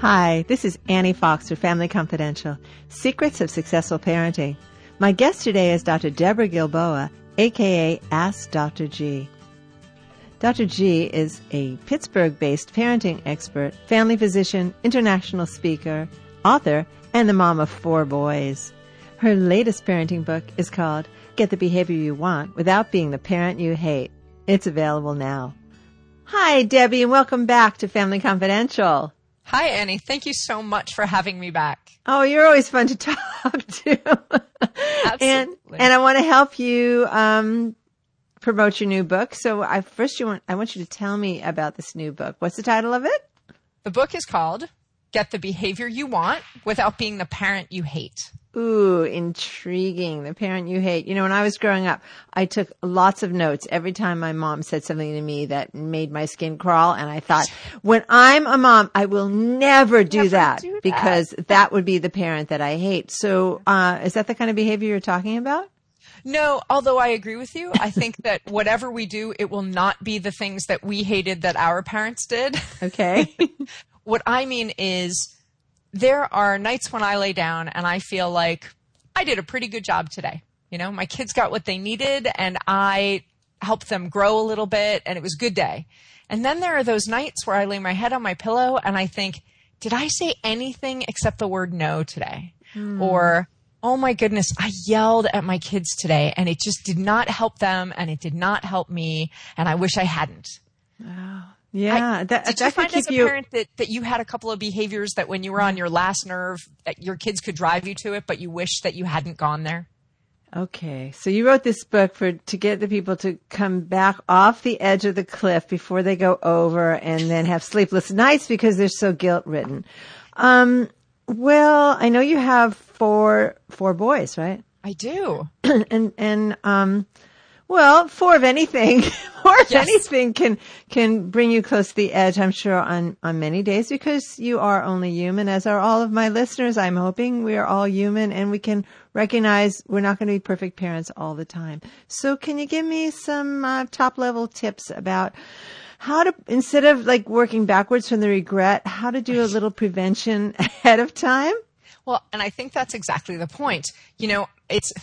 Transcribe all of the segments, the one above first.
Hi, this is Annie Fox for Family Confidential Secrets of Successful Parenting. My guest today is Dr. Deborah Gilboa, aka Ask Dr. G. Dr. G is a Pittsburgh based parenting expert, family physician, international speaker, author, and the mom of four boys. Her latest parenting book is called Get the Behavior You Want Without Being the Parent You Hate. It's available now. Hi, Debbie, and welcome back to Family Confidential. Hi, Annie. Thank you so much for having me back. Oh, you're always fun to talk to. Absolutely. and and I want to help you um, promote your new book. So I first you want I want you to tell me about this new book. What's the title of it? The book is called Get the Behavior You Want Without Being the Parent You Hate. Ooh, intriguing. The parent you hate. You know, when I was growing up, I took lots of notes every time my mom said something to me that made my skin crawl. And I thought, when I'm a mom, I will never do, Never that, do that. because that would be the parent that I hate. So, uh, is that the kind of behavior you're talking about? No, although I agree with you, I think that whatever we do, it will not be the things that we hated that our parents did. Okay. what I mean is there are nights when I lay down and I feel like I did a pretty good job today. You know, my kids got what they needed and I helped them grow a little bit and it was a good day. And then there are those nights where I lay my head on my pillow and I think, did I say anything except the word no today? Hmm. Or, oh my goodness, I yelled at my kids today and it just did not help them and it did not help me and I wish I hadn't. Yeah. that, Did that you find keep as a you. parent that, that you had a couple of behaviors that when you were on your last nerve, that your kids could drive you to it, but you wish that you hadn't gone there? Okay, so you wrote this book for to get the people to come back off the edge of the cliff before they go over and then have sleepless nights because they're so guilt ridden. Um, well, I know you have four four boys, right? I do. and and um, well, four of anything, four of Yes. anything can can bring you close to the edge. I'm sure on on many days because you are only human, as are all of my listeners. I'm hoping we are all human and we can recognize we're not going to be perfect parents all the time. So, can you give me some uh, top level tips about? How to, instead of like working backwards from the regret, how to do a little prevention ahead of time? Well, and I think that's exactly the point. You know, it's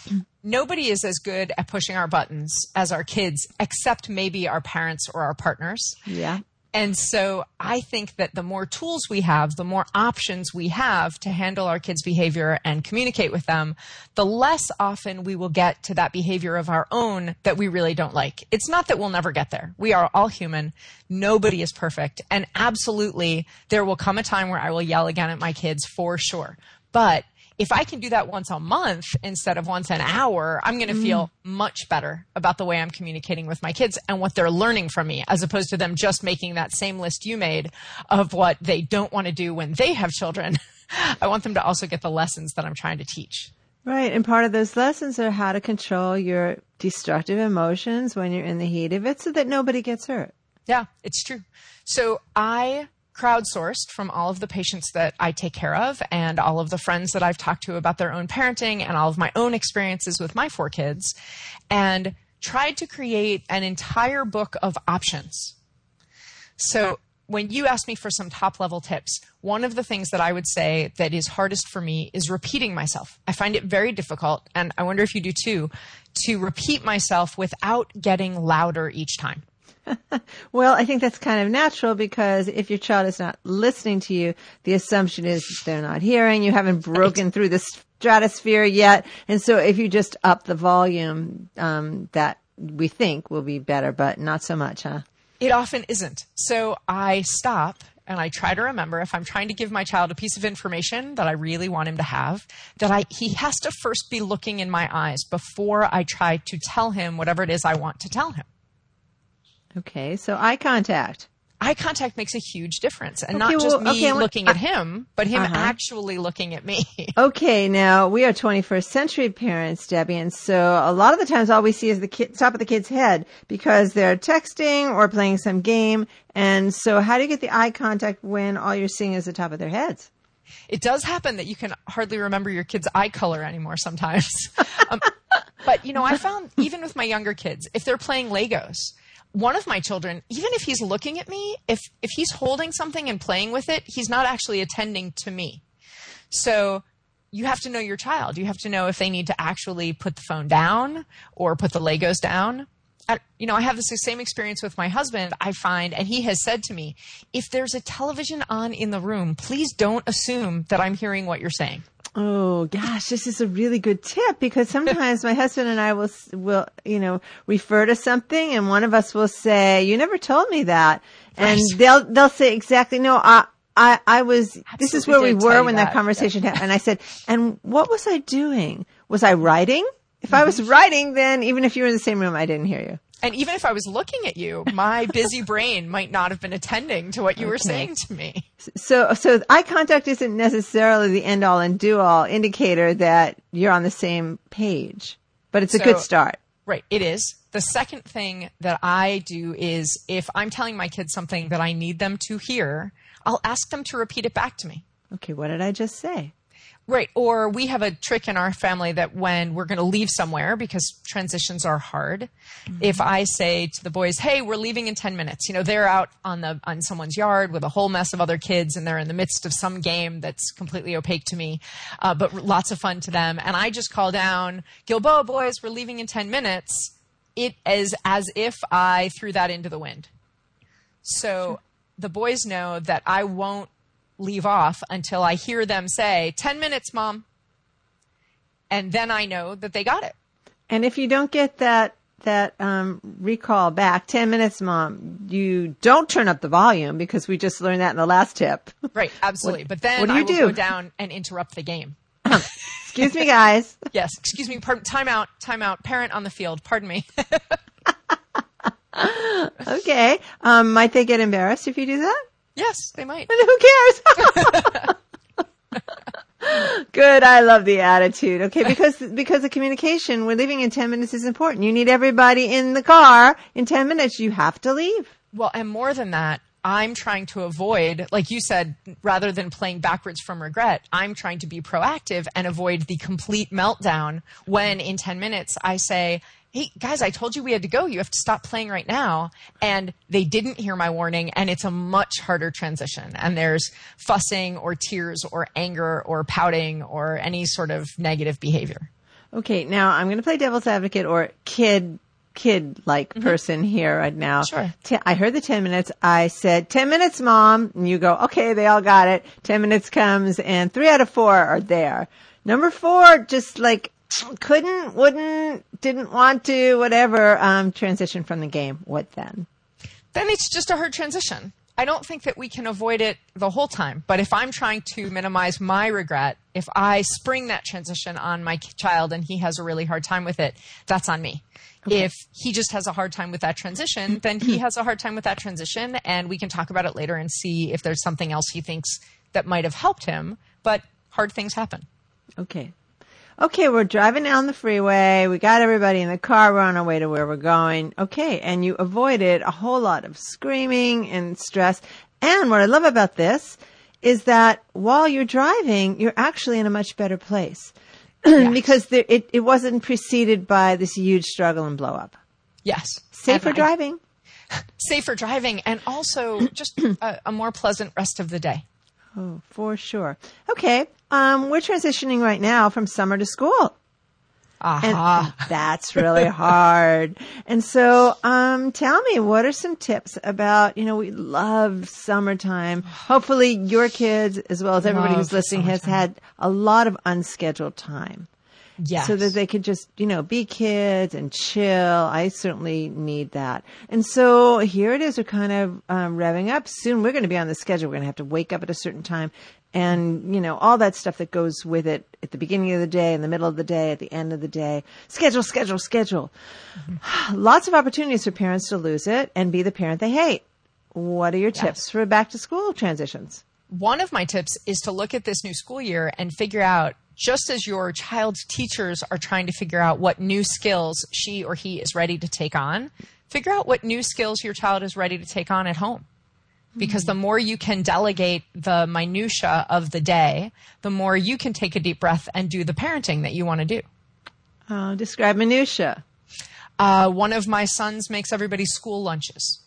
nobody is as good at pushing our buttons as our kids, except maybe our parents or our partners. Yeah. And so I think that the more tools we have, the more options we have to handle our kids' behavior and communicate with them, the less often we will get to that behavior of our own that we really don't like. It's not that we'll never get there. We are all human. Nobody is perfect. And absolutely, there will come a time where I will yell again at my kids for sure. But if I can do that once a month instead of once an hour, I'm going to feel mm-hmm. much better about the way I'm communicating with my kids and what they're learning from me, as opposed to them just making that same list you made of what they don't want to do when they have children. I want them to also get the lessons that I'm trying to teach. Right. And part of those lessons are how to control your destructive emotions when you're in the heat of it so that nobody gets hurt. Yeah, it's true. So I crowdsourced from all of the patients that I take care of and all of the friends that I've talked to about their own parenting and all of my own experiences with my four kids and tried to create an entire book of options. So when you ask me for some top level tips, one of the things that I would say that is hardest for me is repeating myself. I find it very difficult, and I wonder if you do too, to repeat myself without getting louder each time. Well, I think that's kind of natural because if your child is not listening to you, the assumption is they're not hearing. You haven't broken through the stratosphere yet. And so if you just up the volume, um, that we think will be better, but not so much, huh? It often isn't. So I stop and I try to remember if I'm trying to give my child a piece of information that I really want him to have, that I he has to first be looking in my eyes before I try to tell him whatever it is I want to tell him. Okay. So eye contact. Eye contact makes a huge difference, and Okay, not just well, me okay, looking at him, but him Uh-huh. actually looking at me. Okay, now we are 21st century parents, Debbie, and so a lot of the times all we see is the kid, top of the kid's head because they're texting or playing some game. And so how do you get the eye contact when all you're seeing is the top of their heads? it does happen that you can hardly remember your kid's eye color anymore sometimes. um, but you know, I found even with my younger kids, if they're playing Legos, one of my children, even if he's looking at me, if if he's holding something and playing with it, he's not actually attending to me. So you have to know your child. You have to know if they need to actually put the phone down or put the Legos down. You know, I have this same experience with my husband, I find, and he has said to me, if there's a television on in the room, please don't assume that I'm hearing what you're saying. Oh gosh, this is a really good tip because sometimes my husband and I will will you know refer to something and one of us will say, "You never told me that," and Right. they'll they'll say exactly, "No, I." I, I was, this is where we were when that that. conversation happened. And I said, and what was I doing? Was I writing? If I was writing, then even if you were in the same room, I didn't hear you. And even if I was looking at you, my busy brain might not have been attending to what you were saying to me. So, so eye contact isn't necessarily the end all and do all indicator that you're on the same page, but it's a So- good start. Right, it is. The second thing that I do is if I'm telling my kids something that I need them to hear, I'll ask them to repeat it back to me. Okay, what did I just say? Right. Or we have a trick in our family that when we're going to leave somewhere, because transitions are hard, if I say to the boys, Hey, we're leaving in 10 minutes, you know, they're out on the, on someone's yard with a whole mess of other kids and they're in the midst of some game that's completely opaque to me, uh, but lots of fun to them. And I just call down, Gilboa boys, we're leaving in 10 minutes. It is as if I threw that into the wind. So the boys know that I won't leave off until I hear them say, 10 minutes, mom. And then I know that they got it. And if you don't get that that um, recall back, ten minutes, mom, you don't turn up the volume because we just learned that in the last tip. Right, absolutely. but then what do you I do? go down and interrupt the game. Excuse me, guys. Yes, excuse me, pardon, time out, time out, parent on the field, pardon me. Okay. Um, might they get embarrassed if you do that? Yes, they might. And Who cares? Good. I love the attitude. Okay, because because the communication we're leaving in ten minutes is important. You need everybody in the car in ten minutes. You have to leave. Well, and more than that, I'm trying to avoid, like you said, rather than playing backwards from regret, I'm trying to be proactive and avoid the complete meltdown when in 10 minutes I say, Hey guys, I told you we had to go. You have to stop playing right now. And they didn't hear my warning and it's a much harder transition. And there's fussing or tears or anger or pouting or any sort of negative behavior. Okay, now I'm going to play devil's advocate or kid kid like mm-hmm. person here right now. Sure. I heard the 10 minutes. I said 10 minutes, mom. And you go, okay, they all got it. 10 minutes comes and three out of four are there. Number four, just like couldn't, wouldn't, didn't want to, whatever, um, transition from the game. What then? then it's just a hard transition. I don't think that we can avoid it the whole time. But if I'm trying to minimize my regret, if I spring that transition on my child and he has a really hard time with it, that's on me. If he just has a hard time with that transition, then he has a hard time with that transition and we can talk about it later and see if there's something else he thinks that might have helped him. But hard things happen. Okay. Okay, we're driving down the freeway. We got everybody in the car. We're on our way to where we're going. Okay, and you avoided a whole lot of screaming and stress. And what I love about this is that while you're driving, you're actually in a much better place because there, it, it wasn't preceded by this huge struggle and blow up. Yes. Safer And I- driving. Safer driving and also just a, a more pleasant rest of the day. Oh, for sure. Okay, um, we're transitioning right now from summer to school. And that's really hard. And so, um, tell me, what are some tips about, you know, we love summertime. Hopefully your kids, as well as everybody who's Love listening, has had a lot of unscheduled time. Yes. So that they could just, you know, be kids and chill. I certainly need that. And so here it is. We're kind of um, revving up. Soon we're going to be on the schedule. We're going to have to wake up at a certain time and, you know, all that stuff that goes with it at the beginning of the day, in the middle of the day, at the end of the day. Schedule, schedule, schedule. Lots of opportunities for parents to lose it and be the parent they hate. What are your tips for back to school transitions? one of my tips is to look at this new school year and figure out just as your child's teachers are trying to figure out what new skills she or he is ready to take on figure out what new skills your child is ready to take on at home because the more you can delegate the minutia of the day the more you can take a deep breath and do the parenting that you want to do Uh, describe minutia. Uh, one of my sons makes everybody's school lunches.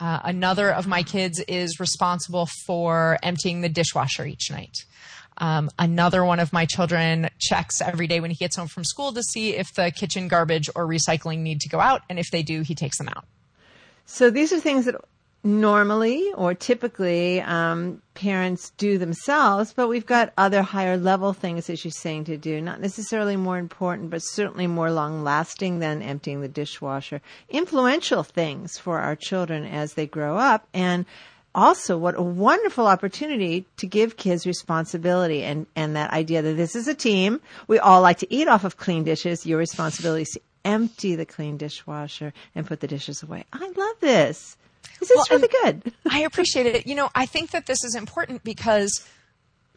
Uh, another of my kids is responsible for emptying the dishwasher each night. Um, another one of my children checks every day when he gets home from school to see if the kitchen garbage or recycling need to go out, and if they do, he takes them out. So these are things that normally or typically um, parents do themselves, but we've got other higher level things, as you're saying, to do. Not necessarily more important, but certainly more long lasting than emptying the dishwasher. Influential things for our children as they grow up. And also what a wonderful opportunity to give kids responsibility and, and that idea that this is a team. We all like to eat off of clean dishes. Your responsibility is to empty the clean dishwasher and put the dishes away. I love this. This is well, really good. I appreciate it. You know, I think that this is important because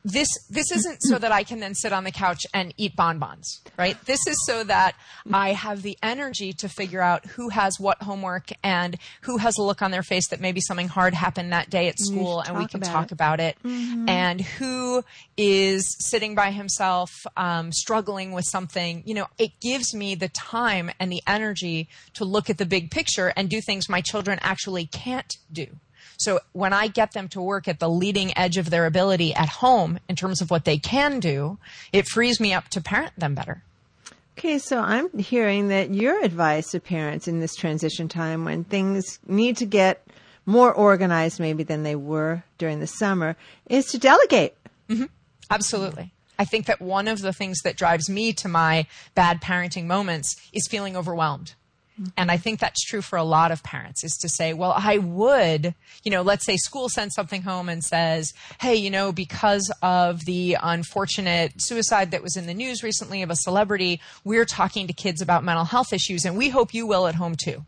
this this isn't so that I can then sit on the couch and eat bonbons, right? This is so that I have the energy to figure out who has what homework and who has a look on their face that maybe something hard happened that day at school and we can about talk it. about it, mm-hmm. and who is sitting by himself um, struggling with something. You know, it gives me the time and the energy to look at the big picture and do things my children actually can't do. So when I get them to work at the leading edge of their ability at home in terms of what they can do, it frees me up to parent them better. Okay, so I'm hearing that your advice to parents in this transition time when things need to get more organized maybe than they were during the summer is to delegate. Mm-hmm. Absolutely. I think that one of the things that drives me to my bad parenting moments is feeling overwhelmed. And I think that's true for a lot of parents is to say, well, I would, you know, let's say school sends something home and says, hey, you know, because of the unfortunate suicide that was in the news recently of a celebrity, we're talking to kids about mental health issues and we hope you will at home too.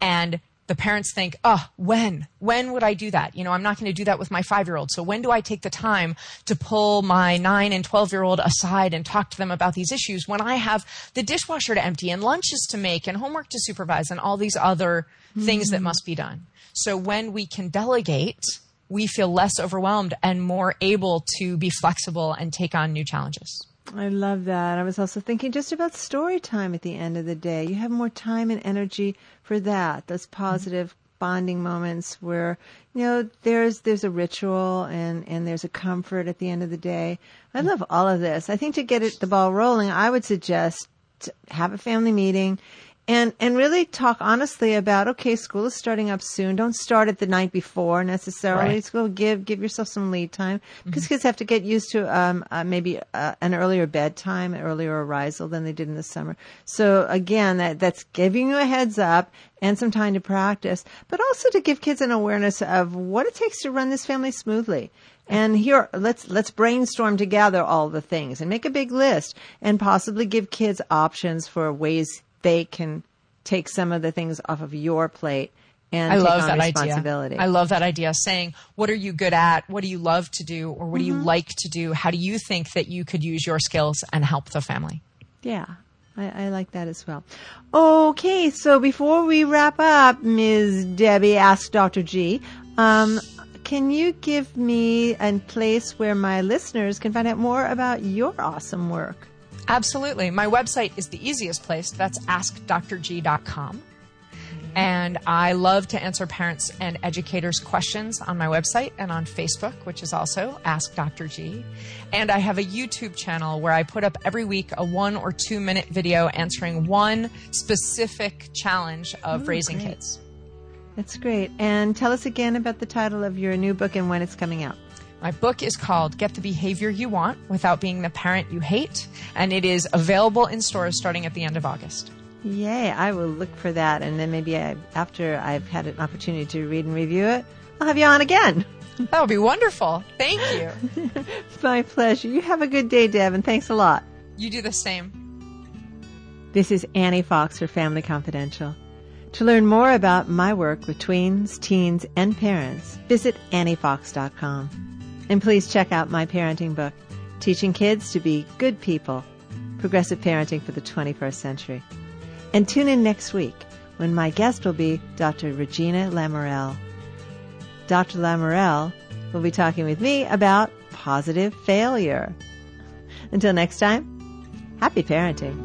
And the parents think, oh, when? When would I do that? You know, I'm not going to do that with my five year old. So when do I take the time to pull my nine and 12 year old aside and talk to them about these issues when I have the dishwasher to empty and lunches to make and homework to supervise and all these other mm-hmm. things that must be done? So when we can delegate, we feel less overwhelmed and more able to be flexible and take on new challenges. I love that. I was also thinking just about story time at the end of the day. You have more time and energy for that. Those positive mm-hmm. bonding moments where you know there's there's a ritual and and there's a comfort at the end of the day. I love all of this. I think to get it the ball rolling, I would suggest have a family meeting and and really talk honestly about okay school is starting up soon. Don't start it the night before necessarily. Right. school give give yourself some lead time. Because mm-hmm. kids have to get used to um, uh, maybe uh, an earlier bedtime earlier arisal than they did in the summer. So again that that's giving you a heads up and some time to practice but also to give kids an awareness of what it takes to run this family smoothly. And here let's let's brainstorm together all the things and make a big list and possibly give kids options for ways they can take some of the things off of your plate and I love that idea. I love that idea. Saying, what are you good at? What do you love to do? Or what mm-hmm. do you mm-hmm. like to do? How do you think that you could use your skills and help the family? Yeah. I, I like that as well. Okay, so before we wrap up, Ms. Debbie asked Dr. G, um, can you give me a place where my listeners can find out more about your awesome work? Absolutely. My website is the easiest place. That's askdrg.com. And I love to answer parents and educators' questions on my website and on Facebook, which is also Ask Dr. G. And I have a YouTube channel where I put up every week a one or two minute video answering one specific challenge of Ooh, raising great. kids. That's great. And tell us again about the title of your new book and when it's coming out. My book is called Get the Behavior You Want Without Being the Parent You Hate, and it is available in stores starting at the end of August. Yay, I will look for that, and then maybe I, after I've had an opportunity to read and review it, I'll have you on again. That would be wonderful. Thank you. My pleasure. You have a good day, Deb, and thanks a lot. You do the same. This is Annie Fox for Family Confidential. To learn more about my work with tweens, teens, and parents, visit anniefox.com. And please check out my parenting book, Teaching Kids to Be Good People Progressive Parenting for the 21st Century. And tune in next week when my guest will be Dr. Regina Lamourelle. Dr. Lamourelle will be talking with me about positive failure. Until next time, happy parenting.